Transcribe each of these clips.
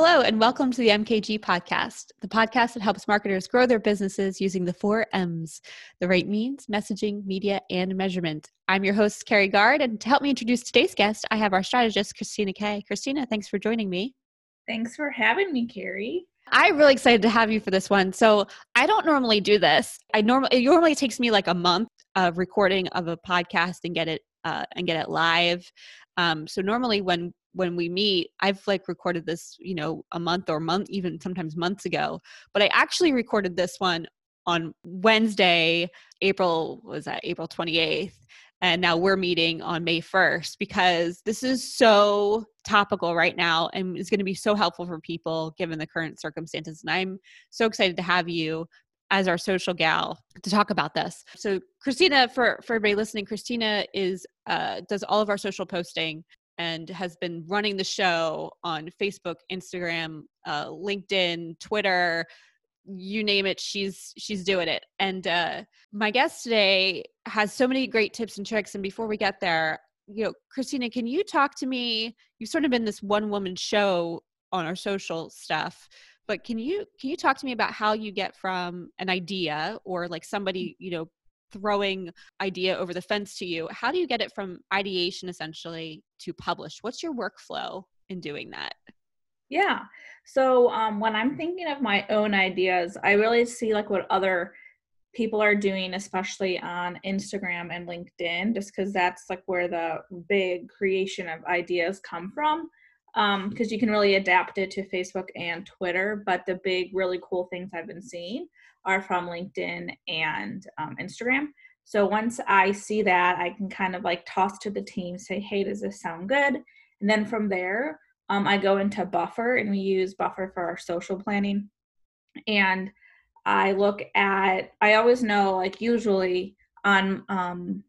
Hello, and welcome to the MKG podcast, the podcast that helps marketers grow their businesses using the four M's the right means, messaging, media, and measurement. I'm your host, Kerry Guard, and to help me introduce today's guest, I have our strategist, Christina Kay. Christina, thanks for joining me. Thanks for having me, Carrie. I'm really excited to have you for this one. So, I don't normally do this. I normally it normally takes me like a month of recording of a podcast and get it uh, and get it live. Um, so normally when when we meet i've like recorded this you know a month or month even sometimes months ago but i actually recorded this one on wednesday april was that april 28th and now we're meeting on may 1st because this is so topical right now and is going to be so helpful for people given the current circumstances and i'm so excited to have you as our social gal to talk about this. So Christina, for for everybody listening, Christina is uh, does all of our social posting and has been running the show on Facebook, Instagram, uh, LinkedIn, Twitter, you name it she's she's doing it. And uh my guest today has so many great tips and tricks and before we get there you know christina can you talk to me? You've sort of been this one woman show on our social stuff but can you can you talk to me about how you get from an idea or like somebody you know throwing idea over the fence to you how do you get it from ideation essentially to publish? What's your workflow in doing that? Yeah. So um, when i'm thinking of my own ideas i really see like what other people are doing especially on instagram and linkedin just because that's like where the big creation of ideas come from because um, you can really adapt it to facebook and twitter but the big really cool things i've been seeing are from LinkedIn and um, Instagram. So once I see that, I can kind of like toss to the team, say, hey, does this sound good? And then from there, um, I go into Buffer and we use Buffer for our social planning. And I look at, I always know, like, usually on, um,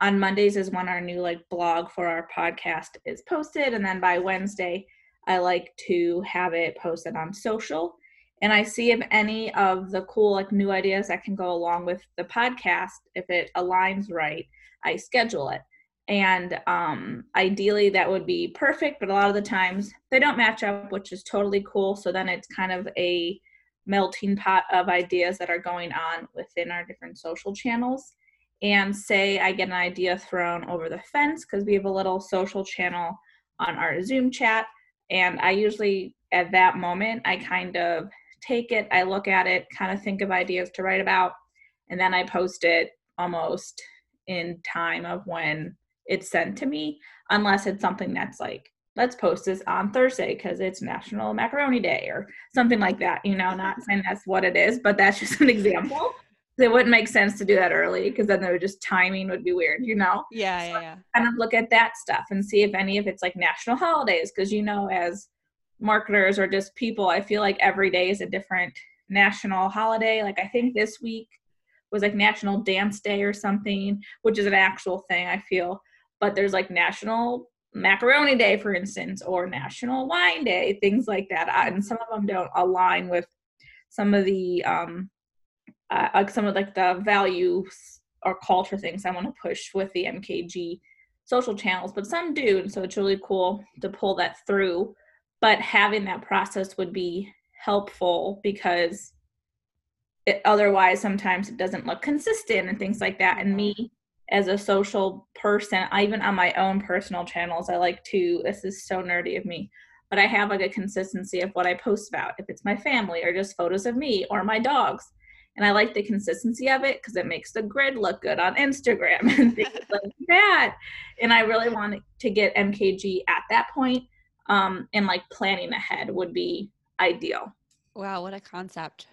on Mondays is when our new like blog for our podcast is posted. And then by Wednesday, I like to have it posted on social and I see if any of the cool like new ideas that can go along with the podcast, if it aligns right, I schedule it. And um, ideally, that would be perfect, but a lot of the times they don't match up, which is totally cool. So then it's kind of a melting pot of ideas that are going on within our different social channels. And say I get an idea thrown over the fence because we have a little social channel on our Zoom chat. And I usually, at that moment, I kind of take it, I look at it, kind of think of ideas to write about, and then I post it almost in time of when it's sent to me, unless it's something that's like, let's post this on Thursday because it's National Macaroni Day or something like that. You know, not saying that's what it is, but that's just an example. It wouldn't make sense to do that early because then there would just timing would be weird, you know? Yeah, yeah, yeah. kind of look at that stuff and see if any of it's like national holidays because you know, as marketers or just people i feel like every day is a different national holiday like i think this week was like national dance day or something which is an actual thing i feel but there's like national macaroni day for instance or national wine day things like that and some of them don't align with some of the um uh, like some of like the values or culture things i want to push with the mkg social channels but some do and so it's really cool to pull that through. But having that process would be helpful because it, otherwise sometimes it doesn't look consistent and things like that. And me as a social person even on my own personal channels i like to this is so nerdy of me but i have like a consistency of what i post about if it's my family or just photos of me or my dogs and i like the consistency of it because it makes the grid look good on instagram and things like that and i really want to get mkg at that point um, and like planning ahead would be ideal. Wow, what a concept.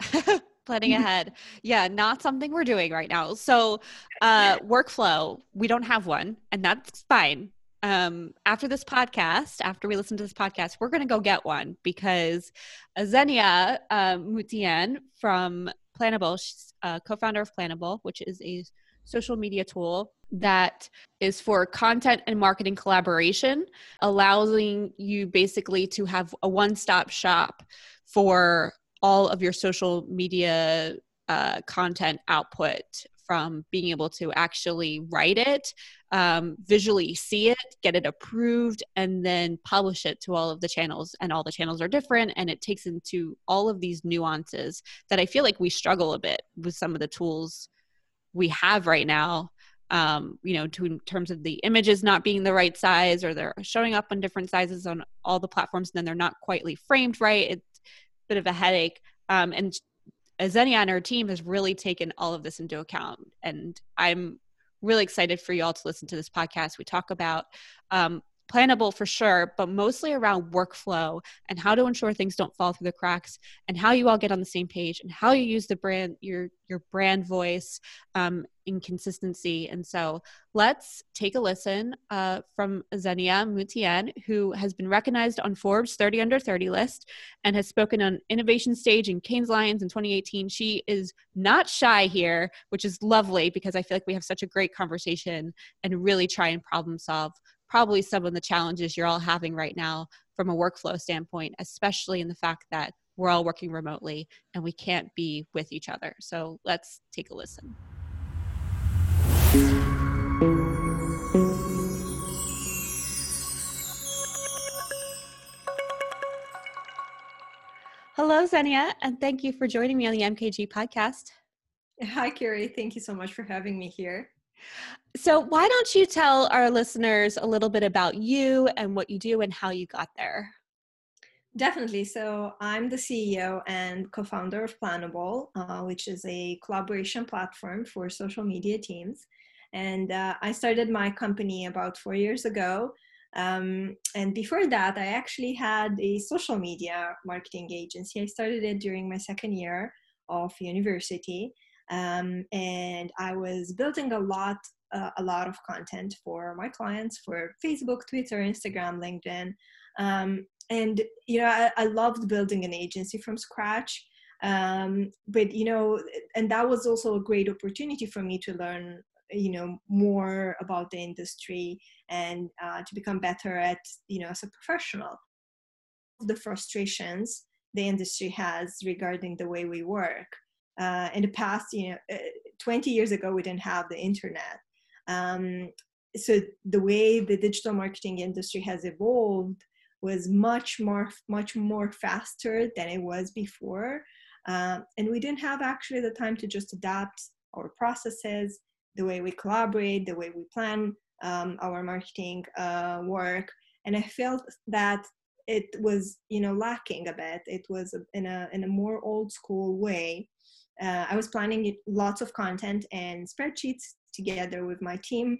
planning ahead. Yeah, not something we're doing right now. So, uh, workflow, we don't have one, and that's fine. Um, after this podcast, after we listen to this podcast, we're going to go get one because Xenia um, Muntean from Planable, she's a co founder of Planable, which is a social media tool that is for content and marketing collaboration, allowing you basically to have a one stop shop for all of your social media uh, content output from being able to actually write it, um, visually see it, get it approved, and then publish it to all of the channels. And all the channels are different, and it takes into all of these nuances that I feel like we struggle a bit with some of the tools we have right now. Um, you know, to in terms of the images not being the right size, or they're showing up on different sizes on all the platforms, and then they're not quietly framed right. It's a bit of a headache. Um, and Xenia and her team has really taken all of this into account. And I'm really excited for you all to listen to this podcast. We talk about um, Planable for sure, but mostly around workflow and how to ensure things don't fall through the cracks and how you all get on the same page and how you use the brand, your, your brand voice um, in consistency. And so let's take a listen uh, from Xenia Muntean, who has been recognized on Forbes 30 under 30 list and has spoken on innovation stage in Cannes Lions in 2018. She is not shy here, which is lovely because I feel like we have such a great conversation and really try and problem solve probably some of the challenges you're all having right now from a workflow standpoint, especially in the fact that we're all working remotely and we can't be with each other. So let's take a listen. Hello, Xenia, and thank you for joining me on the MKG podcast. Hi, Kerry. Thank you so much for having me here. So, why don't you tell our listeners a little bit about you and what you do and how you got there? Definitely. So, I'm the CEO and co founder of Planable, uh, which is a collaboration platform for social media teams. And uh, I started my company about four years ago. Um, and before that, I actually had a social media marketing agency. I started it during my second year of university. Um, and I was building a lot, uh, a lot of content for my clients for Facebook, Twitter, Instagram, LinkedIn. Um, and you know, I, I, loved building an agency from scratch. Um, but you know, and that was also a great opportunity for me to learn you know more about the industry and uh, to become better at you know as a professional the frustrations the industry has regarding the way we work uh, in the past, you know, uh, 20 years ago, we didn't have the internet. Um, so the way the digital marketing industry has evolved was much more, much more faster than it was before. Um, and we didn't have actually the time to just adapt our processes, the way we collaborate, the way we plan um, our marketing uh, work. And I felt that it was, you know, lacking a bit. It was in a in a more old school way uh, I was planning lots of content and spreadsheets together with my team.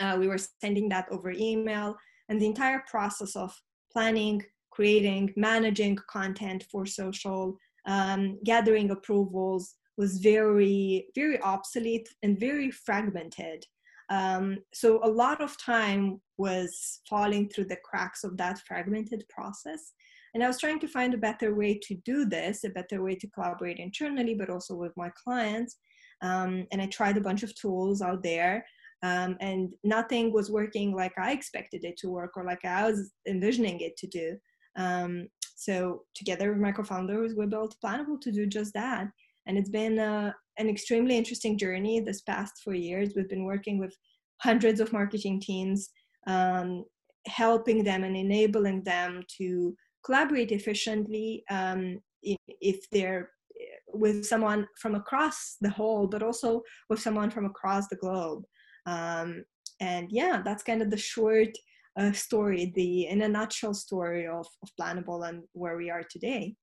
Uh, we were sending that over email, and the entire process of planning, creating, managing content for social, um, gathering approvals was very, very obsolete and very fragmented. Um, so a lot of time was falling through the cracks of that fragmented process. And I was trying to find a better way to do this, a better way to collaborate internally, but also with my clients. Um, and I tried a bunch of tools out there, um, and nothing was working like I expected it to work or like I was envisioning it to do. Um, so together with my co-founders, we built Planable to do just that. And it's been uh, an extremely interesting journey this past four years. We've been working with hundreds of marketing teams, um, helping them and enabling them to collaborate efficiently um, if they're eh, with someone from across the whole, but also with someone from across the globe. Um, and yeah, that's kind of the short uh, story, the in a nutshell story of, of Planable and where we are today.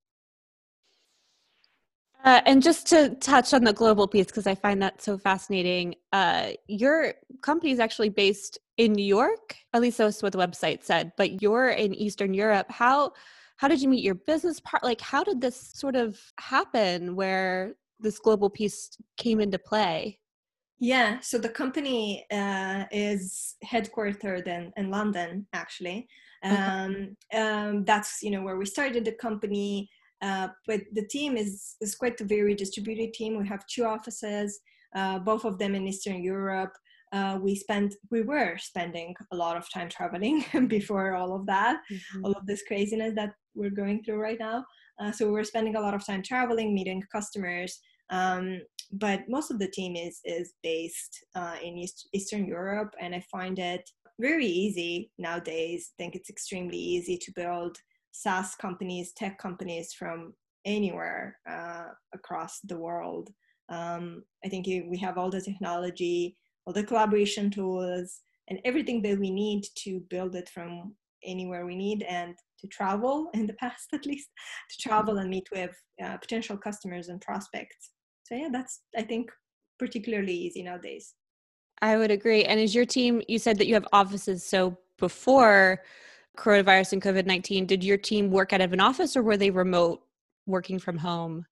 Uh, and just to touch on the global piece, because I find that so fascinating, uh, your company is actually based in New York. At least that's what the website said. But you're in Eastern Europe. How how did you meet your business part? Like, how did this sort of happen, where this global piece came into play? Yeah, so the company uh, is headquartered in, in London, actually. Um, um, that's you know where we started the company. Uh, but the team is, is quite a very distributed team. We have two offices, uh, both of them in Eastern Europe. Uh, we spent, we were spending a lot of time traveling before all of that, mm-hmm. all of this craziness that we're going through right now. Uh, so we were spending a lot of time traveling, meeting customers. Um, but most of the team is is based uh, in East, Eastern Europe, and I find it very easy nowadays. I think it's extremely easy to build SaaS companies, tech companies from anywhere uh, across the world. Um, I think we have all the technology, all the collaboration tools, and everything that we need to build it from anywhere we need and to travel in the past at least to travel and meet with uh, potential customers and prospects. So yeah that's i think particularly easy nowadays. I would agree. And is your team you said that you have offices. So before coronavirus and covid-19 did your team work out of an office or were they remote working from home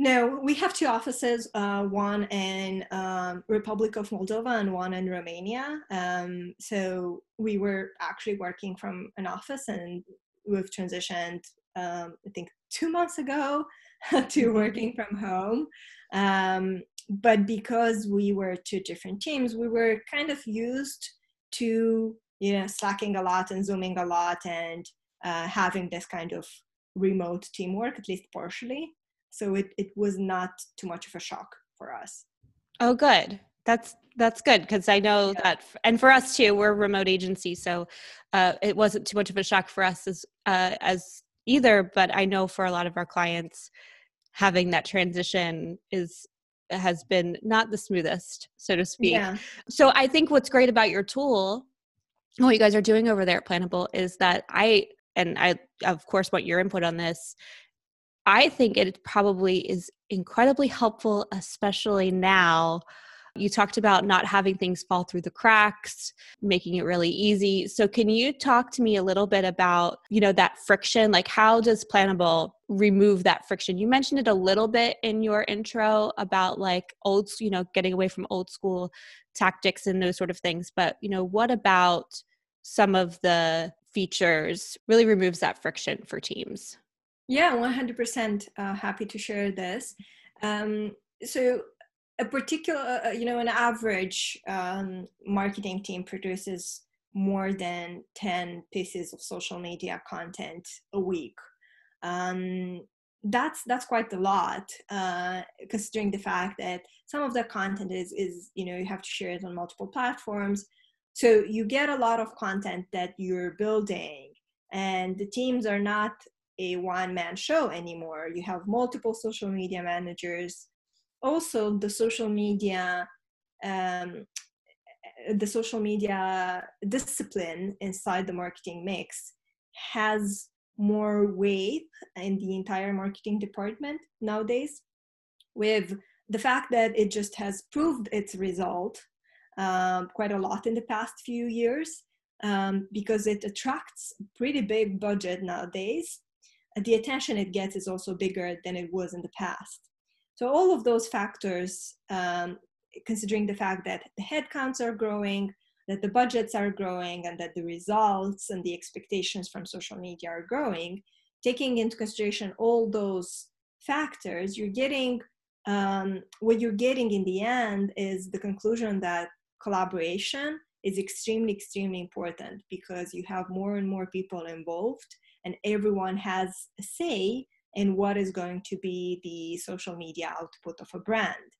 no, we have two offices, uh, one in um, Republic of Moldova and one in Romania. Um, so we were actually working from an office and we've transitioned, um, I think, two months ago to mm-hmm. working from home. Um, but because we were two different teams, we were kind of used to, you know, slacking a lot and zooming a lot and uh, having this kind of remote teamwork, at least partially so it, it was not too much of a shock for us oh good that's that's good because i know yeah. that and for us too we're a remote agency so uh, it wasn't too much of a shock for us as uh, as either but i know for a lot of our clients having that transition is has been not the smoothest so to speak yeah. so i think what's great about your tool what you guys are doing over there at planable is that i and i of course want your input on this I think it probably is incredibly helpful, especially now. You talked about not having things fall through the cracks, making it really easy. So can you talk to me a little bit about, you know, that friction? Like how does Planable remove that friction? You mentioned it a little bit in your intro about like old, you know, getting away from old school tactics and those sort of things, but you know, what about some of the features really removes that friction for teams? Yeah, 100% uh, happy to share this. Um, so, a particular, uh, you know, an average um, marketing team produces more than 10 pieces of social media content a week. Um, that's that's quite a lot uh, considering the fact that some of the content is is you know you have to share it on multiple platforms so you get a lot of content that you're building and the teams are not a one man show anymore. You have multiple social media managers. Also, the social media, um, the social media discipline inside the marketing mix has more weight in the entire marketing department nowadays with the fact that it just has proved its result um, quite a lot in the past few years um, because it attracts pretty big budget nowadays the attention it gets is also bigger than it was in the past. So all of those factors, um, considering the fact that the headcounts are growing, that the budgets are growing, and that the results and the expectations from social media are growing, taking into consideration all those factors, you're getting um, what you're getting in the end is the conclusion that collaboration is extremely, extremely important because you have more and more people involved and everyone has a say in what is going to be the social media output of a brand.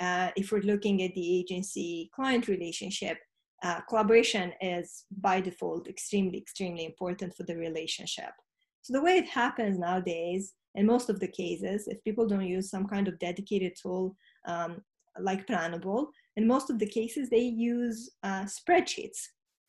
Uh, if we're looking at the agency client relationship, uh, collaboration is by default extremely, extremely important for the relationship. So, the way it happens nowadays, in most of the cases, if people don't use some kind of dedicated tool um, like Planable, in most of the cases, they use uh, spreadsheets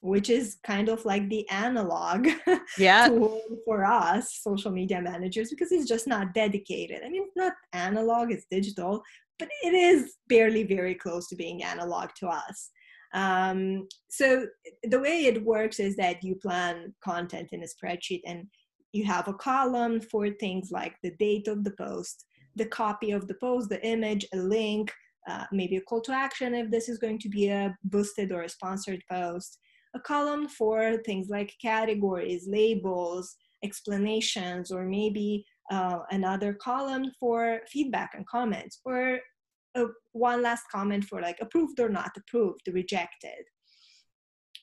which is kind of like the analog yeah. tool for us social media managers because it's just not dedicated. I mean, it's not analog, it's digital, but it is barely very close to being analog to us. Um, so the way it works is that you plan content in a spreadsheet and you have a column for things like the date of the post, the copy of the post, the image, a link, uh, maybe a call to action if this is going to be a boosted or a sponsored post, a column for things like categories, labels, explanations, or maybe uh, another column for feedback and comments, or a, one last comment for like approved or not approved, rejected.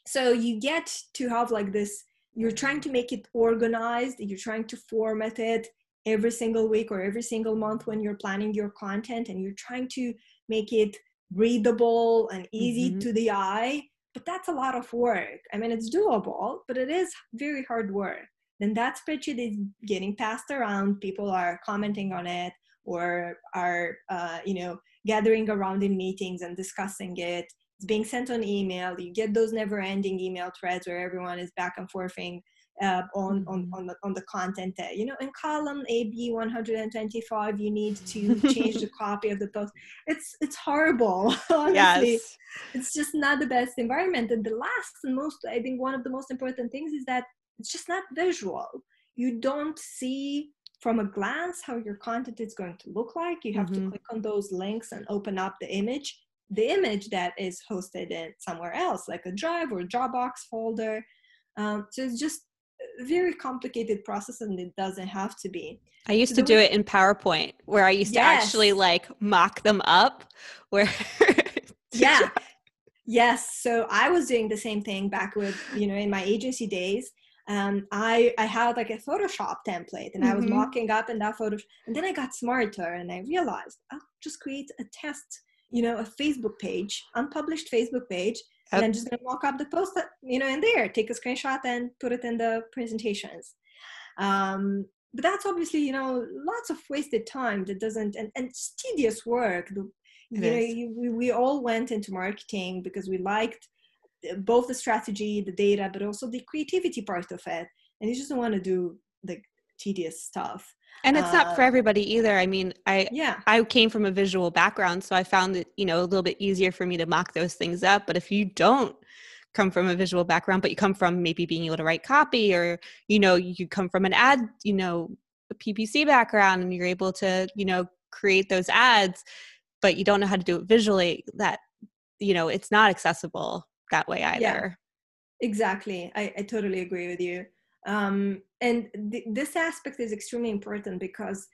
So you get to have like this, you're trying to make it organized, you're trying to format it every single week or every single month when you're planning your content and you're trying to make it readable and easy mm-hmm. to the eye but that's a lot of work. I mean it's doable but it is very hard work. Then that spreadsheet is getting passed around. People are commenting on it or are uh, you know gathering around in meetings and discussing it. It's being sent on email. You get those never ending email threads where everyone is back and forthing uh, on, on, mm-hmm. on, the, on the content there. You know, in column AB 125, you need to change the copy of the post. It's, it's horrible, honestly. Yes. It's just not the best environment. And the last and most, I think one of the most important things is that it's just not visual. You don't see from a glance how your content is going to look like. You have mm-hmm. to click on those links and open up the image. The image that is hosted in somewhere else, like a Drive or Dropbox folder. Um, so it's just very complicated process and it doesn't have to be i used to do it in powerpoint where i used yes. to actually like mock them up where yeah yes so i was doing the same thing back with you know in my agency days um, I I had like a Photoshop template and mm-hmm. I was mm-hmm. mocking up in that photo and then I got smarter and I realized I'll just create a test, you know, a Facebook page, unpublished Facebook page and I'm just gonna mock up the post, that, you know, in there, take a screenshot and put it in the presentations. Um, but that's obviously, you know, lots of wasted time that doesn't, and, and it's tedious work. The, you know, you, we, we all went into marketing because we liked both the strategy, the data, but also the creativity part of it. And you just don't want to do the tedious stuff and it's uh, not for uh, everybody either. I mean i yeah. I came from a visual background so i found it you know a little bit easier for me to mock those things up. But if you don't come from a visual background but you come from maybe being able to write copy or you know you come from an ad you know a ppc background and you're able to you know create those ads but you don't know how to do it visually that you know it's not accessible that way either. Yeah, exactly. I, I totally agree with you. Um, and th- this aspect is extremely important because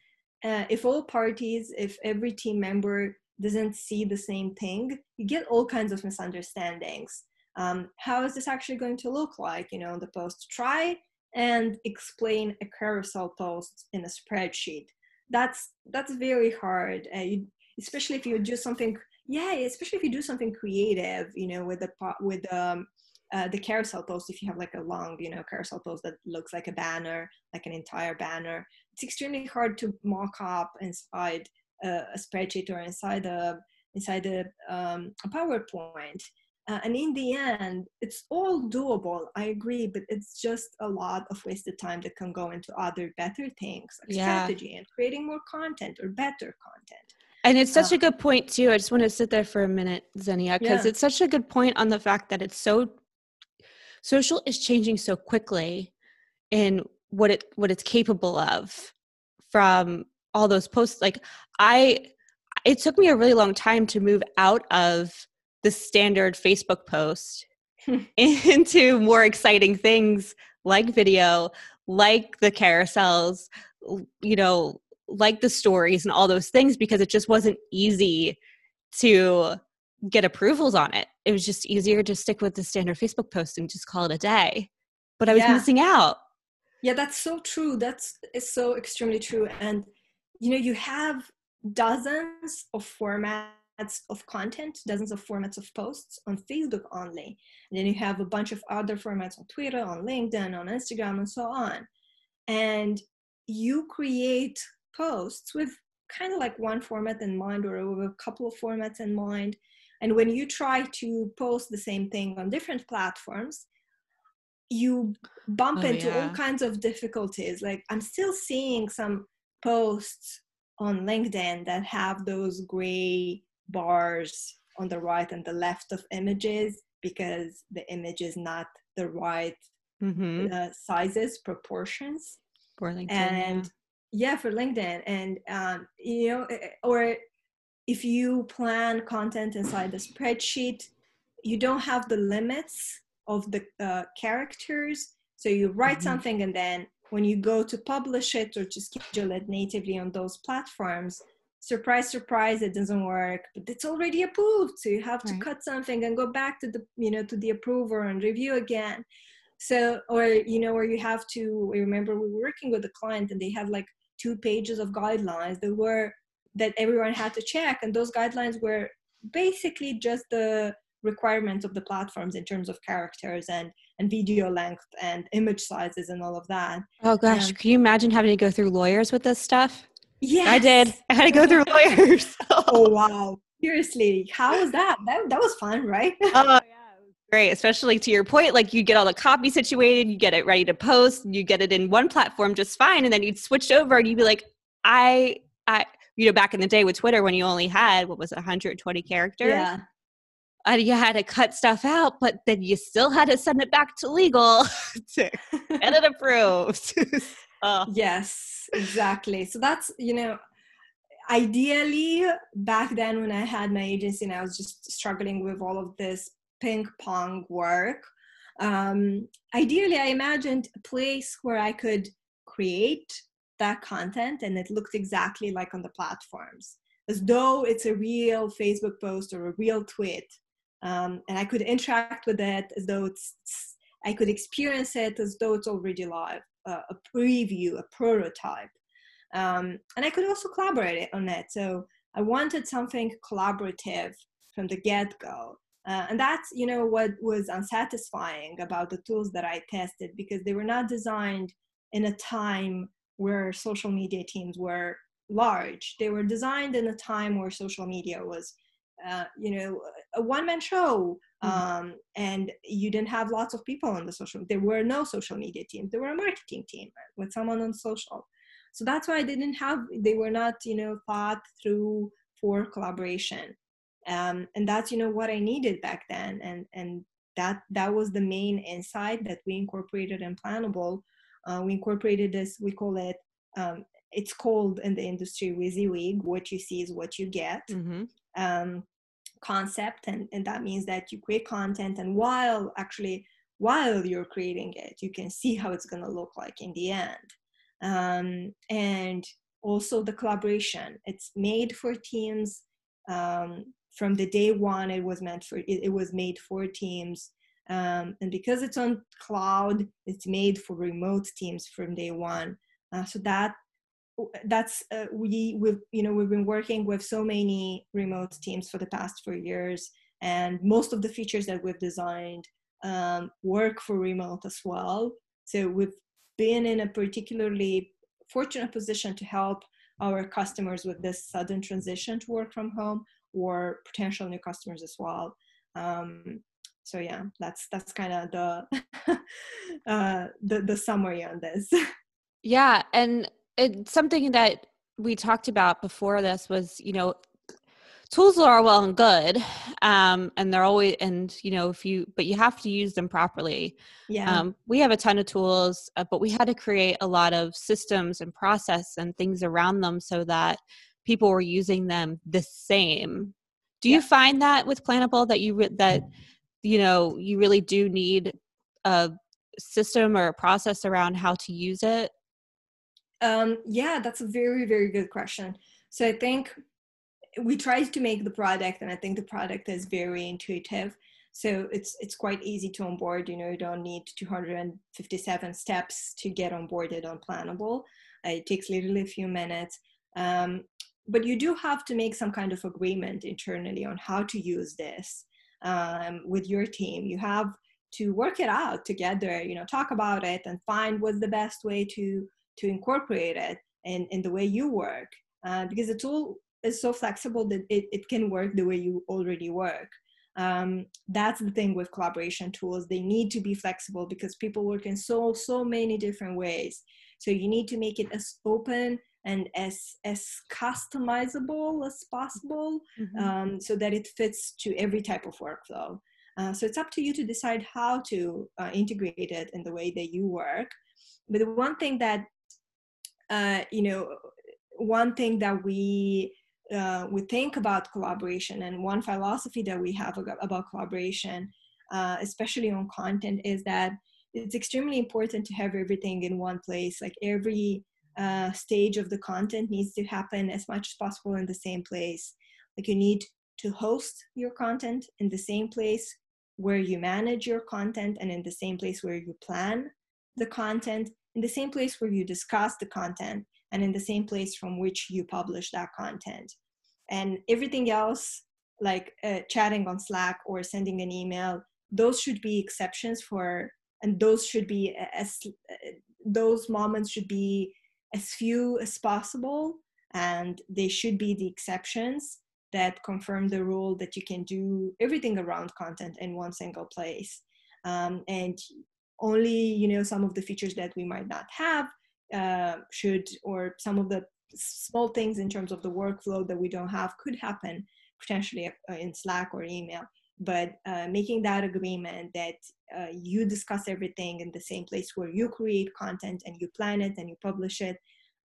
uh, if all parties, if every team member doesn't see the same thing, you get all kinds of misunderstandings. Um, how is this actually going to look like? You know, the post try and explain a carousel post in a spreadsheet. That's that's very hard, uh, you, especially if you do something. Yeah, especially if you do something creative. You know, with the with um, uh, the carousel post if you have like a long you know carousel post that looks like a banner like an entire banner it's extremely hard to mock up inside a, a spreadsheet or inside a inside a, um, a powerpoint uh, and in the end it's all doable i agree but it's just a lot of wasted time that can go into other better things like yeah. strategy and creating more content or better content and it's such uh, a good point too. I just want to sit there for a minute, Xenia, because yeah. it's such a good point on the fact that it's so social is changing so quickly in what it what it's capable of from all those posts like i it took me a really long time to move out of the standard facebook post hmm. into more exciting things like video like the carousels you know like the stories and all those things because it just wasn't easy to get approvals on it. It was just easier to stick with the standard Facebook post and just call it a day. But I was yeah. missing out. Yeah, that's so true. That's is so extremely true. And you know, you have dozens of formats of content, dozens of formats of posts on Facebook only. And then you have a bunch of other formats on Twitter, on LinkedIn, on Instagram, and so on. And you create posts with kind of like one format in mind or with a couple of formats in mind and when you try to post the same thing on different platforms, you bump oh, into yeah. all kinds of difficulties. Like I'm still seeing some posts on LinkedIn that have those gray bars on the right and the left of images because the image is not the right mm-hmm. uh, sizes, proportions. For LinkedIn. And yeah. yeah, for LinkedIn. And, um, you know, eh, or if you plan content inside the spreadsheet, you don't have the limits of the uh, characters. So you write mm-hmm. something and then when you go to publish it or to schedule it natively on those platforms, surprise, surprise, it doesn't work, but it's already approved. So you have to right. cut something and go back to the, you know, to the approver and review again. So, or, you know, where you have to remember we were working with a client and they had like two pages of guidelines that were that everyone had to check and those guidelines were basically just the requirements of the platforms in terms of characters and and video length and image sizes and all of that. Oh gosh um, can you imagine having to go through lawyers with this stuff? Yeah i did. I had to go through lawyers. Oh wow. Seriously how was that? That, that was fun right? Oh yeah great especially to your point like you get all the copy situated you get it ready to post you get it in one platform just fine and then you'd switch over and you'd be like i i you know back in the day with twitter when you only had what was it 120 characters yeah and you had to cut stuff out, but then you still had to send it back to legal to get it approved. oh. Yes, exactly. So that's, you know, ideally back then when I had my agency and I was just struggling with all of this ping pong work, um, ideally I imagined a place where I could create that content and it looked exactly like on the platforms as though it's a real Facebook post or a real tweet um, and I could interact with it as though it's, I could experience it as though it's already live, uh, a preview, a prototype. Um, and I could also collaborate on it. So I wanted something collaborative from the get-go. Uh, and that's, you know, what was unsatisfying about the tools that I tested because they were not designed in a time where social media teams were large. They were designed in a time where social media was uh, you know a one-man show mm-hmm. um, and you didn't have lots of people on the social there were no social media teams there were a marketing team with someone on social so that's why they didn't have they were not you know thought through for collaboration um, and that's you know what i needed back then and and that that was the main insight that we incorporated in planable uh, we incorporated this we call it um, it's called in the industry WYSIWYG what you see is what you get mm-hmm. um, concept and, and that means that you create content and while actually while you're creating it you can see how it's going to look like in the end. Um, and also the collaboration. It's made for teams um, from the day one it was meant for it, it was made for teams um, and because it's on cloud it's made for remote teams from day one. Uh, so that that's uh, we we've you know we've been working with so many remote teams for the past four years and most of the features that we've designed um, work for remote as well. So we've been in a particularly fortunate position to help our customers with this sudden transition to work from home or potential new customers as well. Um, so yeah that's that's kind of the uh, the the summary on this. Yeah and it's something that we talked about before this was you know tools are well and good um, and they're always and you know if you but you have to use them properly. Yeah. Um, we have a ton of tools uh, but we had to create a lot of systems and process and things around them so that people were using them the same. Do you find that with planable that you re- that you know you really do need a system or a process around how to use it um, yeah, that's a very, very good question. So I think we tried to make the product, and I think the product is very intuitive. So it's it's quite easy to onboard. You know, you don't need 257 steps to get onboarded on Planable. Uh, it takes literally a few minutes. Um, but you do have to make some kind of agreement internally on how to use this um, with your team. You have to work it out together. You know, talk about it and find what's the best way to to incorporate it in, in the way you work uh, because the tool is so flexible that it, it can work the way you already work um, that's the thing with collaboration tools they need to be flexible because people work in so so many different ways so you need to make it as open and as as customizable as possible mm-hmm. um, so that it fits to every type of workflow uh, so it's up to you to decide how to uh, integrate it in the way that you work but the one thing that uh, you know, one thing that we uh, we think about collaboration and one philosophy that we have about collaboration, uh, especially on content, is that it's extremely important to have everything in one place. Like every uh, stage of the content needs to happen as much as possible in the same place. Like you need to host your content in the same place where you manage your content and in the same place where you plan the content in the same place where you discuss the content and in the same place from which you publish that content. And everything else, like uh, chatting on Slack or sending an email, those should be exceptions for, and those should be as those moments should be as few as possible, and they should be the exceptions that confirm the rule that you can do everything around content in one single place. Um, and only you know some of the features that we might not have uh, should or some of the small things in terms of the workflow that we don't have could happen potentially uh, in slack or email but uh, making that agreement that uh, you discuss everything in the same place where you create content and you plan it and you publish it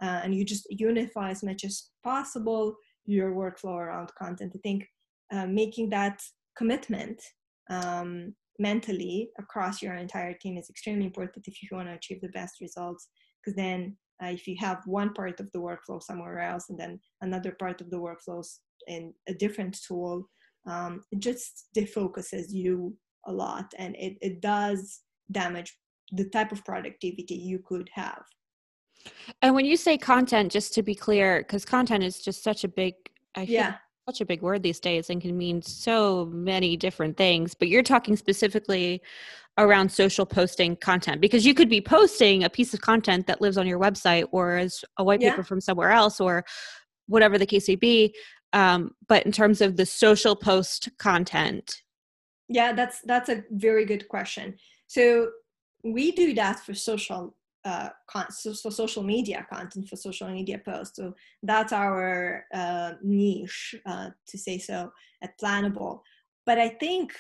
uh, and you just unify as much as possible your workflow around content. I think uh, making that commitment um, mentally across your entire team is extremely important if you want to achieve the best results because then uh, if you have one part of the workflow somewhere else and then another part of the workflows in a different tool um, it just defocuses you a lot and it, it does damage the type of productivity you could have and when you say content just to be clear because content is just such a big I yeah such a big word these days and can mean so many different things but you're talking specifically around social posting content because you could be posting a piece of content that lives on your website or as a white paper yeah. from somewhere else or whatever the case may be um, but in terms of the social post content yeah that's that's a very good question so we do that for social uh, con- so, so, social media content for social media posts. So that's our uh, niche, uh, to say so, at Planable. But I think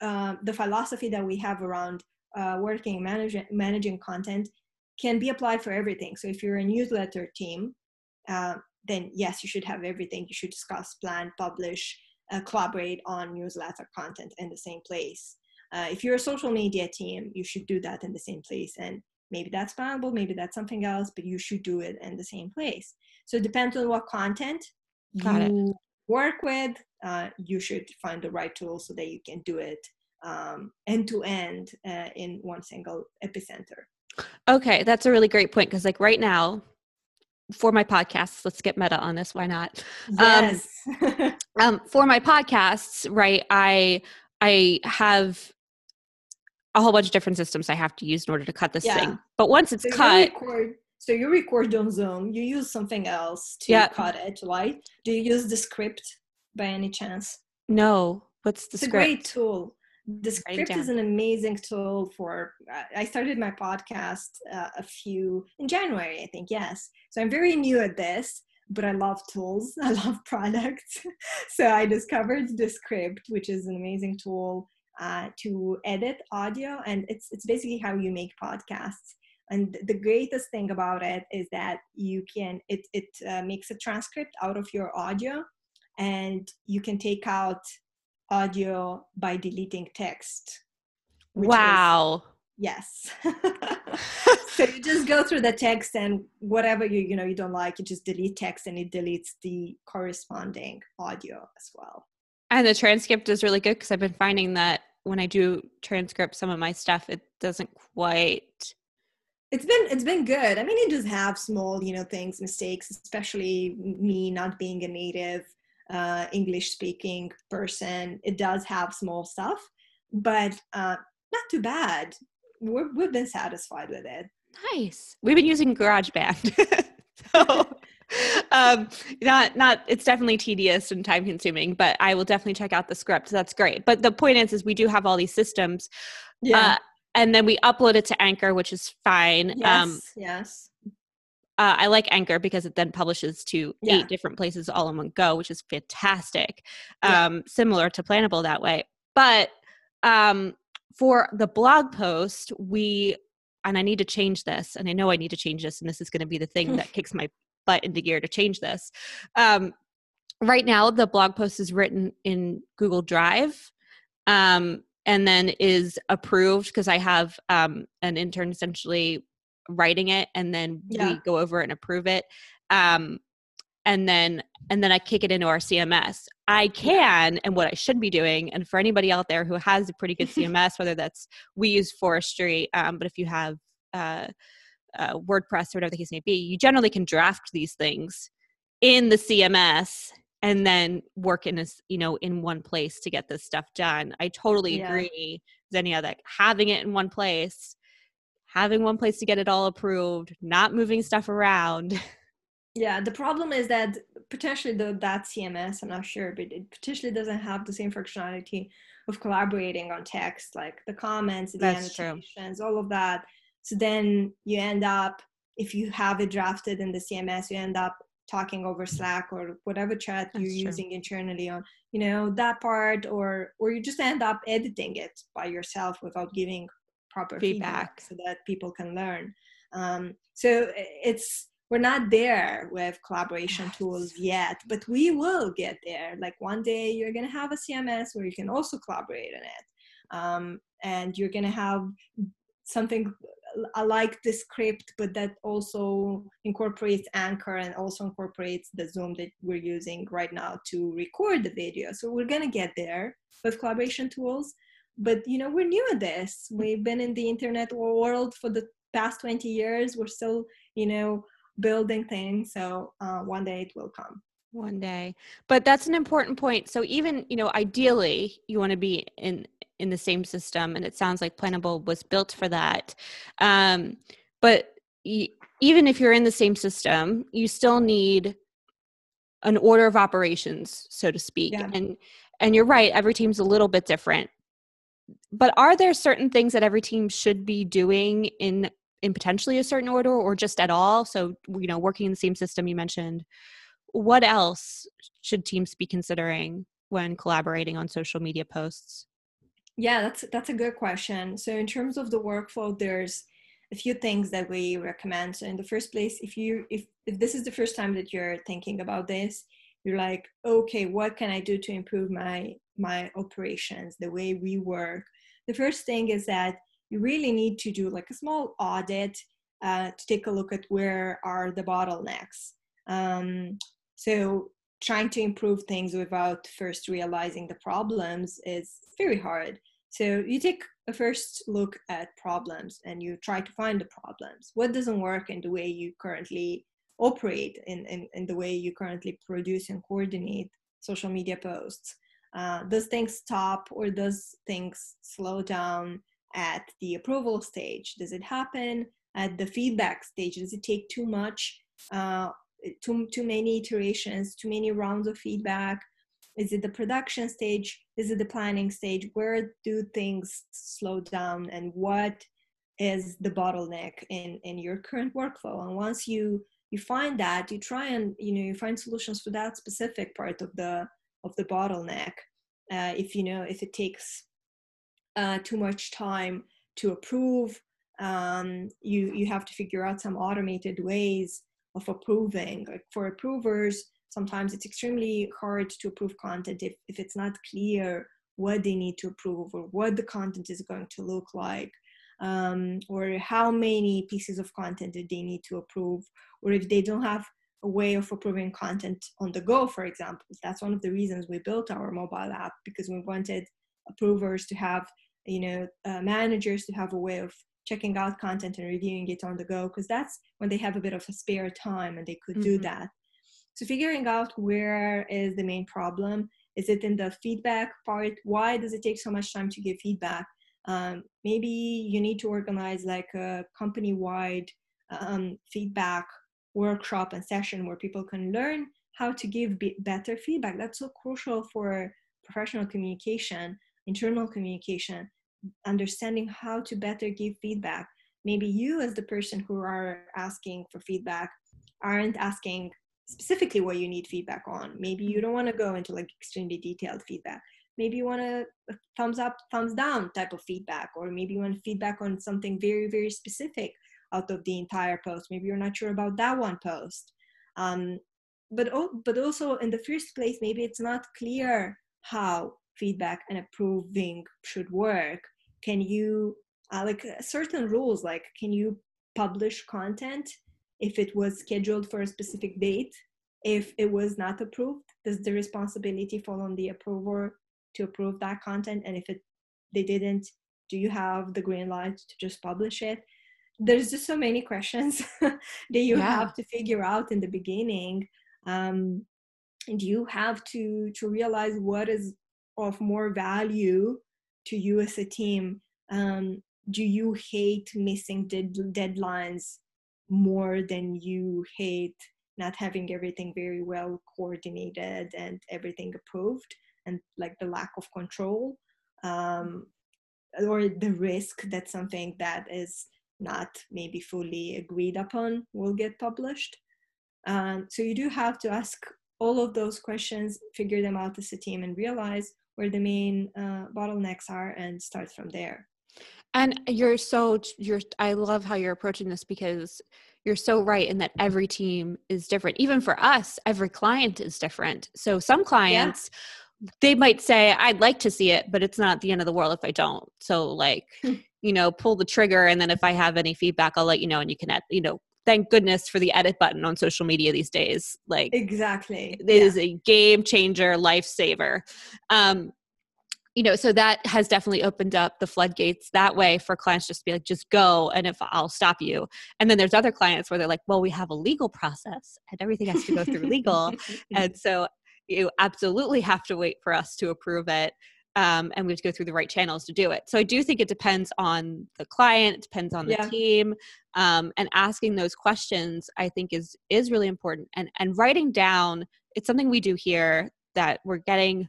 uh, the philosophy that we have around uh, working managing managing content can be applied for everything. So if you're a newsletter team, uh, then yes, you should have everything. You should discuss, plan, publish, collaborate on newsletter content in the same place. if you're a social media team, you should do that in the same place. And maybe that's Planable, maybe that's something else, but you should do it in the same place. So it depends on what content Got you it. work with. Uh, you should find the right tool so that you can do it um, end to end uh, in one single epicenter. Okay, that's a really great point because, like, right now, for my podcasts, let's get meta on this. Why not? Um, yes. Um, um, for my podcasts, right? I I have a whole bunch of different systems I have to use in order to cut this yeah. thing. But once it's so cut, you record, so you record on Zoom. You use something else to yeah. cut it, right? Do you use Descript by any chance? No. What's the it's script? a great tool. Descript is an amazing tool for. Uh, I started my podcast uh, a few in January, I think. Yes, so I'm very new at this, but I love tools. I love products. so I discovered Descript, which is an amazing tool uh, to edit audio, and it's it's basically how you make podcasts. And the greatest thing about it is that you can it it uh, makes a transcript out of your audio, and you can take out audio by deleting text. Wow. Is, yes. so you just go through the text and whatever you you know you don't like, you just delete text and it deletes the corresponding audio as well. And the transcript is really good because I've been finding that when I do transcript some of my stuff, it doesn't quite. It's been it's been good. I mean, it does have small, you know, things, mistakes, especially me not being a native uh, English speaking person. It does have small stuff, but uh, not too bad. We're, we've been satisfied with it. Nice. We've been using GarageBand. so um, not not it's definitely tedious and time consuming, but I will definitely check out Descript. That's great. But the point is, is we do have all these systems. Yeah. Uh, and then we upload it to Anchor, which is fine. Um, yes. Um, yes. Uh, I like Anchor because it then publishes to yeah. eight different places all in one go, which is fantastic. Um, yeah. Similar to Planable that way. But um, for the blog post, we and I need to change this, and I know I need to change this, and this is going to be the thing that kicks my butt into gear to change this. Um, right now, the blog post is written in Google Drive. Um, and then is approved because I have um, an intern essentially writing it, and then yeah. we go over it and approve it. Um, and then and then I kick it into our CMS. I can, and what I should be doing, and for anybody out there who has a pretty good CMS, whether that's we use Forestry, um, but if you have uh, uh, WordPress or whatever the case may be, you generally can draft these things in the CMS and then work in this, you know, in one place to get this stuff done. I totally Yeah. agree, Xenia, that having it in one place, having one place to get it all approved, not moving stuff around. Yeah, the problem is that potentially the that CMS, I'm not sure, but it potentially doesn't have the same functionality of collaborating on text, like the comments, the That's true. annotations, all of that. So then you end up, if you have it drafted in the CMS, you end up talking over Slack or whatever chat you're true. using internally on, you know, that part, or or you just end up editing it by yourself without giving proper Feedback. feedback, so that people can learn. Um, so it's we're not there with collaboration tools yet, but we will get there. Like one day you're gonna have a CMS where you can also collaborate in it, um, and you're gonna have something like Descript, but that also incorporates Anchor and also incorporates the Zoom that we're using right now to record the video. So we're gonna get there with collaboration tools. But you know, we're new at this. We've been in the internet world for the past 20 years. We're still, you know, building things. So uh, one day it will come. one day but that's an important point so even you know ideally you want to be in in the same system and it sounds like planable was built for that um, but y- even if you're in the same system you still need an order of operations so to speak Yeah. and and you're right every team's a little bit different but are there certain things that every team should be doing in in potentially a certain order or just at all so you know working in the same system you mentioned what else should teams be considering when collaborating on social media posts Yeah, that's that's a good question. So in terms of the workflow, there's a few things that we recommend. So in the first place, if you if if this is the first time that you're thinking about this, you're like, okay, what can I do to improve my my operations, the way we work? The first thing is that you really need to do like a small audit uh, to take a look at where are the bottlenecks. Um, so trying to improve things without first realizing the problems is very hard. So you take a first look at problems and you try to find the problems. What doesn't work in the way you currently operate, in, in, in the way you currently produce and coordinate social media posts? Uh, does things stop or does things slow down at the approval stage? Does it happen at the feedback stage? Does it take too much? Uh, too too many iterations, too many rounds of feedback? Is it the production stage? Is it the planning stage? Where do things slow down, and what is the bottleneck in in your current workflow? And once you you find that, you try and you know you find solutions for that specific part of the of the bottleneck. Uh, if you know if it takes uh, too much time to approve, um, you you have to figure out some automated ways of approving. Like for approvers, sometimes it's extremely hard to approve content if, if it's not clear what they need to approve or what the content is going to look like. Um, or how many pieces of content do they need to approve, or if they don't have a way of approving content on the go, for example. That's one of the reasons we built our mobile app because we wanted approvers to have, you know, uh, managers to have a way of checking out content and reviewing it on the go because that's when they have a bit of a spare time and they could do Mhm. that so figuring out where is the main problem is it in the feedback part why does it take so much time to give feedback um, maybe you need to organize like a company-wide um, feedback workshop and session where people can learn how to give better feedback. That's so crucial for professional communication internal communication understanding how to better give feedback. Maybe you as the person who are asking for feedback aren't asking specifically what you need feedback on. Maybe you don't want to go into like extremely detailed feedback. Maybe you want a, a uh, thumbs up thumbs down type of feedback or maybe you want feedback on something very very specific out of the entire post. Maybe you're not sure about that one post. Um, but but also in the first place maybe it's not clear how feedback and approving should work. Can you uh, like uh, certain rules like can you publish content if it was scheduled for a specific date? If it was not approved does the responsibility fall on the approver to approve that content? And if it they didn't do you have the green light to just publish it there's just so many questions that you yeah. have to figure out in the beginning um, and you have to to realize what is of more value to you as a team um, do you hate missing dead- deadlines more than you hate not having everything very well coordinated and everything approved and like the lack of control um, or the risk that something that is not maybe fully agreed upon will get published. Um, so you do have to ask all of those questions figure them out as a team and realize where the main uh, bottlenecks are and start from there. And you're so you're i love how you're approaching this because you're so right in that every team is different. Even for us every client is different. So some clients yeah. they might say i'd like to see it but it's not the end of the world if i don't. So like hmm. You know pull the trigger and then if i have any feedback i'll let you know and you can you know thank goodness for the edit button on social media these days. Like exactly. it yeah. is a game changer lifesaver. Um you know so that has definitely opened up the floodgates that way for clients just to be like just go and if i'll stop you. And then there's other clients where they're like well we have a legal process and everything has to go through legal. And so you absolutely have to wait for us to approve it um, and we have to go through the right channels to do it so i do think it depends on the client it depends on the yeah. team um, and asking those questions i think is is really important and and writing down it's something we do here that we're getting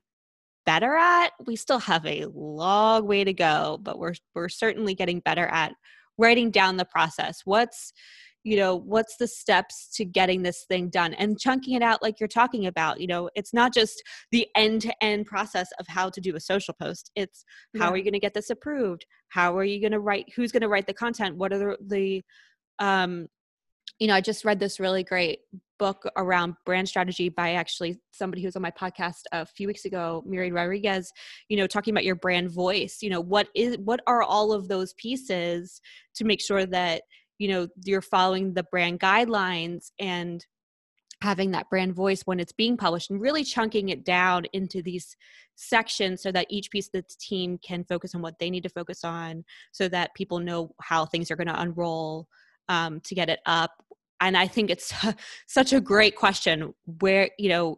better at. We still have a long way to go, but we're we're certainly getting better at writing down the process. What's you know what's the steps to getting this thing done and chunking it out like you're talking about you know it's not just the end to end process of how to do a social post it's how yeah. are you going to get this approved how are you going to write who's going to write the content what are the, the um you know i just read this really great book around brand strategy by actually somebody who was on my podcast a few weeks ago, Miriam Rodriguez, you know, talking about your brand voice. You know, what is what are all of those pieces to make sure that, you know, you're following the brand guidelines and having that brand voice when it's being published and really chunking it down into these sections so that each piece of the team can focus on what they need to focus on so that people know how things are going to unroll um, to get it up. And I think it's such a great question where, you know,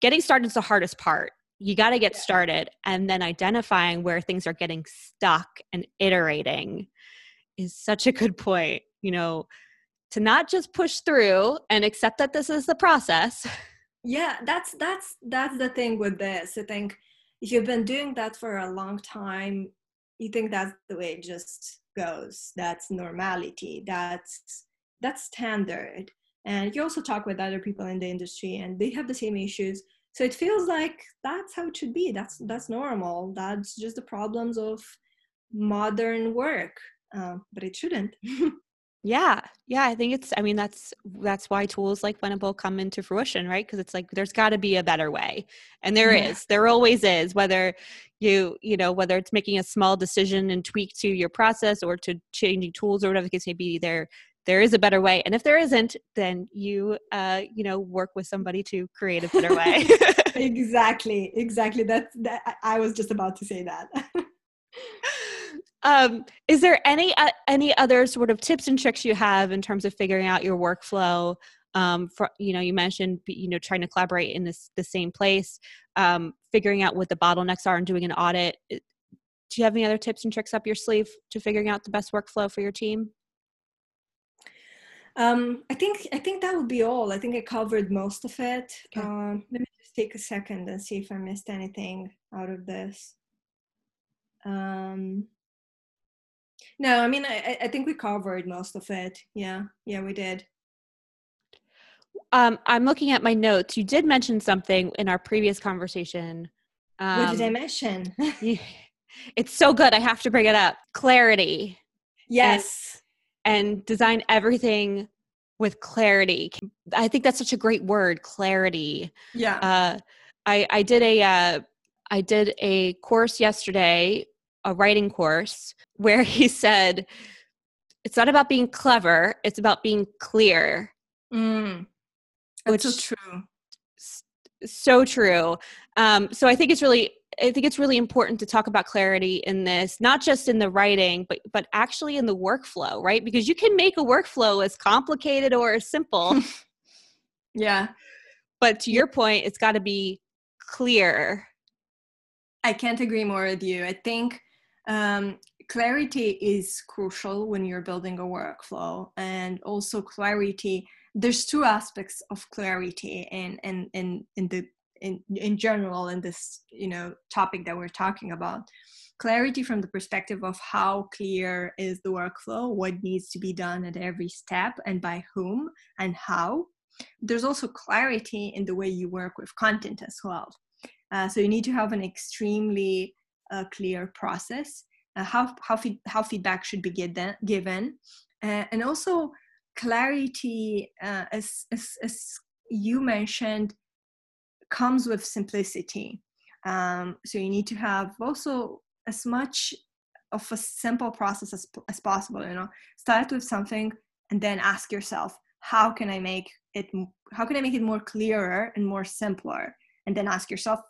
getting started is the hardest part. You got to get started and then identifying where things are getting stuck and iterating is such a good point, you know, to not just push through and accept that this is the process. Yeah, that's that's that's the thing with this. I think if you've been doing that for a long time, you think that's the way it just goes. That's normality. That's that's standard and you also talk with other people in the industry and they have the same issues so it feels like that's how it should be that's that's normal that's just the problems of modern work uh, but it shouldn't. Yeah yeah i think it's i mean that's that's why tools like Planable come into fruition right? Because it's like there's got to be a better way and there yeah. is there always is whether you you know whether it's making a small decision and tweak to your process or to changing tools or whatever the case may be there there is a better way and if there isn't then you uh you know work with somebody to create a better way. Exactly exactly that's that i was just about to say that um is there any uh, any other sort of tips and tricks you have in terms of figuring out your workflow um for you know you mentioned you know trying to collaborate in this the same place um figuring out what the bottlenecks are and doing an audit do you have any other tips and tricks up your sleeve to figuring out the best workflow for your team um, I think I think that would be all. I think I covered most of it. Okay. Um, let me just take a second and see if I missed anything out of this. Um, no, I mean I, I think we covered most of it. Yeah, yeah, we did. Um, I'm looking at my notes. You did mention something in our previous conversation. Um, what did I um, mention? it's so good. I have to bring it up. Clarity. Yes. And and design everything with clarity. I think that's such a great word, clarity. Yeah. Uh, I I did a uh, I did a course yesterday, a writing course, where he said it's not about being clever; it's about being clear. Mm. That's which, so true. So true. Um, so I think it's really I think it's really important to talk about clarity in this, not just in the writing, but but actually in the workflow, right? Because you can make a workflow as complicated or as simple. yeah. But to your point, it's got to be clear. I can't agree more with you. I think um, clarity is crucial when you're building a workflow, and also clarity. There's two aspects of clarity in in in in the in in general in this you know topic that we're talking about clarity from the perspective of how clear is the workflow what needs to be done at every step and by whom and how there's also clarity in the way you work with content as well uh, so you need to have an extremely uh, clear process uh, how how, how feedback should be given given uh, and also clarity uh, as, as as you mentioned comes with simplicity. Um, so you need to have also as much of a simple process as, as possible. You know, start with something and then ask yourself, how can I make it? How can I make it more clearer and more simpler? And then ask yourself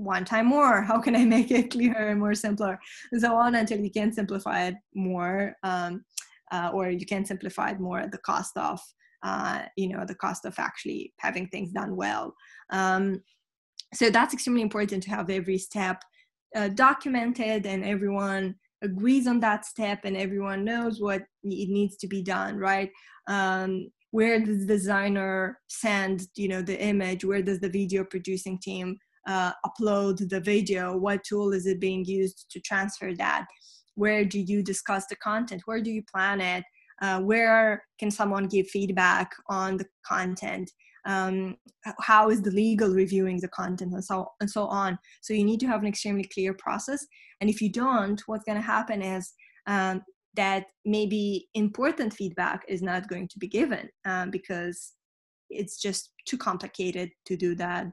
one time more, how can I make it clearer and more simpler, and so on until you can simplify it more, um, uh, or you can simplify it more at the cost of uh, you know the cost of actually having things done well. Um, so that's extremely important to have every step uh, documented and everyone agrees on that step and everyone knows what it needs to be done right? Um, where does the designer send you know the image? Where does the video producing team uh, upload the video what tool is it being used to transfer that? Where do you discuss the content? Where do you plan it? Uh, where can someone give feedback on the content? Um, how is the legal reviewing the content and so and so on? So you need to have an extremely clear process. And if you don't what's going to happen is um, that maybe important feedback is not going to be given um, because it's just too complicated to do that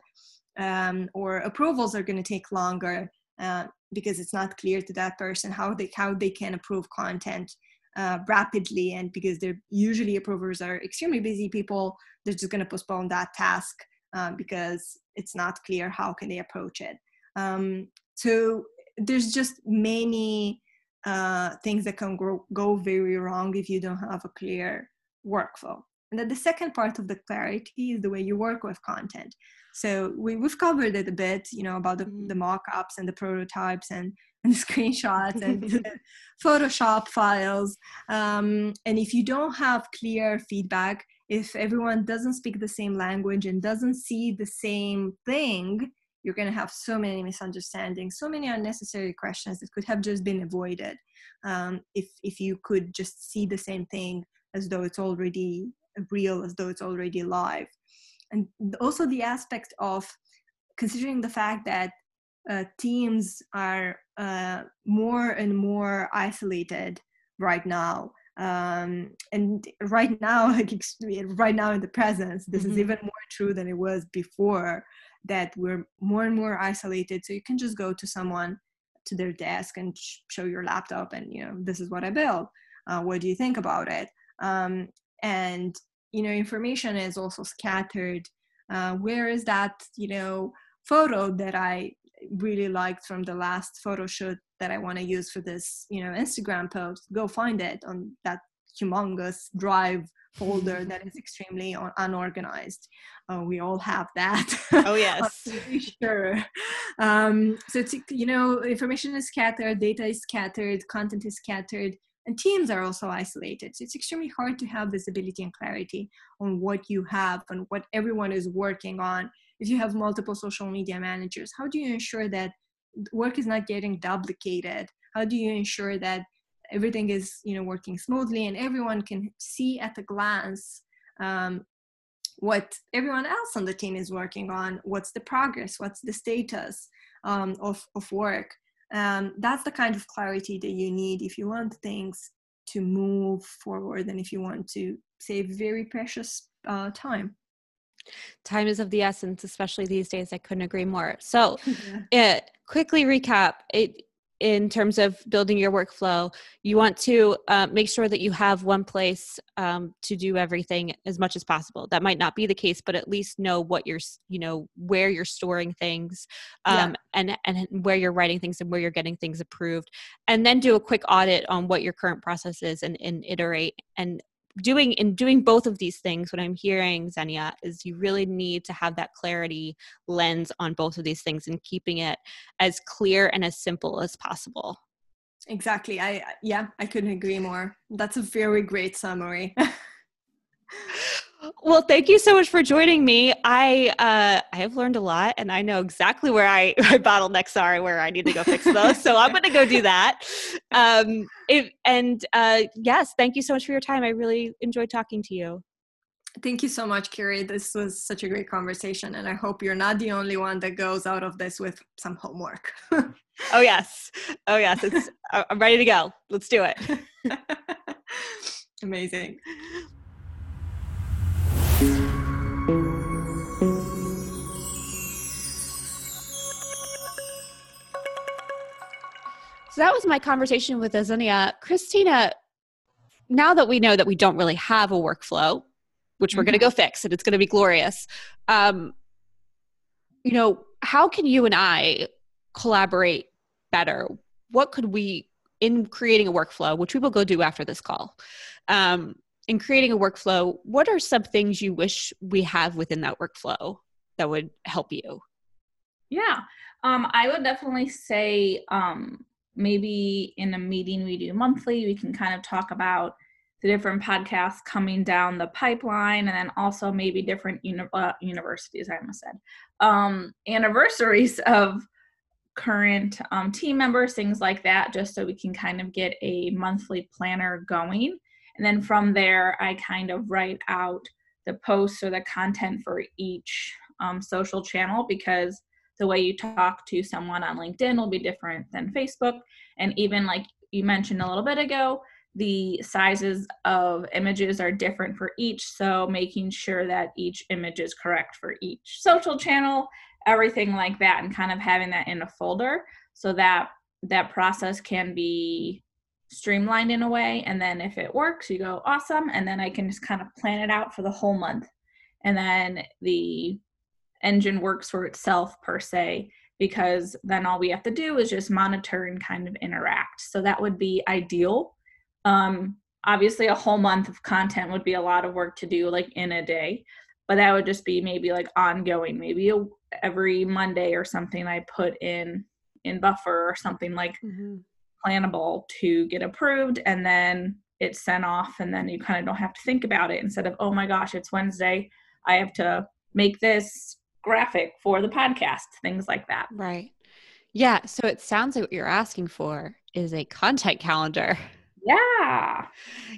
um, or approvals are going to take longer uh, because it's not clear to that person how they how they can approve content uh, rapidly and because they're usually approvers are extremely busy people they're just going to postpone that task uh, because it's not clear how can they approach it. Um, so there's just many uh, things that can go very wrong if you don't have a clear workflow and then the second part of the clarity is the way you work with content. So we, we've covered it a bit you know about the, the mock-ups and the prototypes and and screenshots and Photoshop files. Um, and if you don't have clear feedback, if everyone doesn't speak the same language and doesn't see the same thing, you're going to have so many misunderstandings, so many unnecessary questions that could have just been avoided. Um, if if you could just see the same thing as though it's already real, as though it's already live. And also the aspect of considering the fact that uh, teams are uh, more and more isolated right now um, and right now like right now in the present this mm-hmm. is even more true than it was before that we're more and more isolated so you can just go to someone to their desk and sh- show your laptop and you know this is what i built uh, what do you think about it um, and you know information is also scattered uh, where is that you know photo that i really liked from the last photo shoot that I want to use for this, you know, Instagram post, go find it on that humongous drive folder that is extremely unorganized. Uh, we all have that. Oh yes, sure. Um, so it's you know, information is scattered, data is scattered, content is scattered, and teams are also isolated. So it's extremely hard to have visibility and clarity on what you have and what everyone is working on. If you have multiple social media managers how do you ensure that work is not getting duplicated? How do you ensure that everything is you know working smoothly and everyone can see at a glance um, what everyone else on the team is working on? What's the progress? What's the status um, of, of work um, that's the kind of clarity that you need if you want things to move forward and if you want to save very precious uh, time time is of the essence especially these days i couldn't agree more so yeah. it, quickly recap it in terms of building your workflow you want to uh, make sure that you have one place um, to do everything as much as possible that might not be the case but at least know what you're you know where you're storing things um, yeah. and and where you're writing things and where you're getting things approved and then do a quick audit on what your current process is and, and iterate and doing in doing both of these things what i'm hearing xenia is you really need to have that clarity lens on both of these things and keeping it as clear and as simple as possible. Exactly. I yeah i couldn't agree more. That's a very great summary Well, thank you so much for joining me. I uh, I have learned a lot, and I know exactly where I my bottlenecks are, where I need to go fix those. so I'm going to go do that. Um, if, and uh, yes, thank you so much for your time. I really enjoyed talking to you. Thank you so much, Kerry. This was such a great conversation, and I hope you're not the only one that goes out of this with some homework. oh yes, oh yes. It's I'm ready to go. Let's do it. Amazing. So that was my conversation with Xenia. Christina, now that we know that we don't really have a workflow, which we're mm-hmm. going to go fix and it's going to be glorious, um, you know, how can you and I collaborate better? What could we, in creating a workflow, which we will go do after this call, um, in creating a workflow, what are some things you wish we have within that workflow that would help you? Yeah, um, I would definitely say um, maybe in a meeting we do monthly, we can kind of talk about the different podcasts coming down the pipeline and then also maybe different uni- uh, universities, I almost said, um, anniversaries of current um, team members, things like that, just so we can kind of get a monthly planner going. And then from there, I kind of write out the posts or the content for each um, social channel because the way you talk to someone on LinkedIn will be different than Facebook. And even like you mentioned a little bit ago, the sizes of images are different for each. So making sure that each image is correct for each social channel, everything like that, and kind of having that in a folder so that that process can be streamlined in a way. And then if it works, you go awesome. And then I can just kind of plan it out for the whole month. And then the engine works for itself per se because then all we have to do is just monitor and kind of interact so that would be ideal um, obviously a whole month of content would be a lot of work to do like in a day but that would just be maybe like ongoing maybe a, every monday or something i put in in buffer or something like mm-hmm. Plannable to get approved and then it's sent off and then you kind of don't have to think about it instead of oh my gosh it's wednesday i have to make this graphic for the podcast, things like that. Right. Yeah. So it sounds like what you're asking for is a content calendar. Yeah.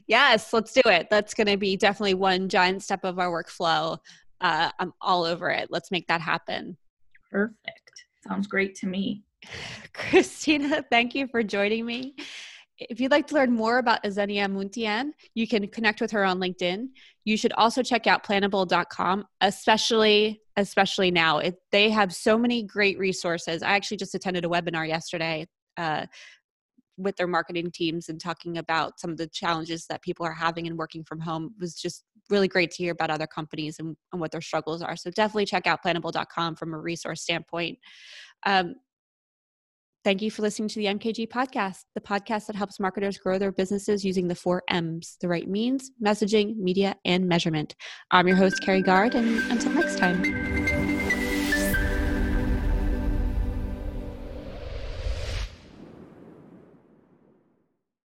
Yes, let's do it. That's going to be definitely one giant step of our workflow. Uh, I'm all over it. Let's make that happen. Perfect. Sounds great to me. Christina, thank you for joining me. If you'd like to learn more about Xenia Muntean, you can connect with her on LinkedIn. You should also check out planable.com, especially especially now. It, they have so many great resources. I actually just attended a webinar yesterday uh, with their marketing teams and talking about some of the challenges that people are having and working from home it was just really great to hear about other companies and, and what their struggles are. So definitely check out planable.com from a resource standpoint. Um, Thank you for listening to the MKG podcast, the podcast that helps marketers grow their businesses using the four M's the right means, messaging, media, and measurement. I'm your host, Kerry Guard, and until next time.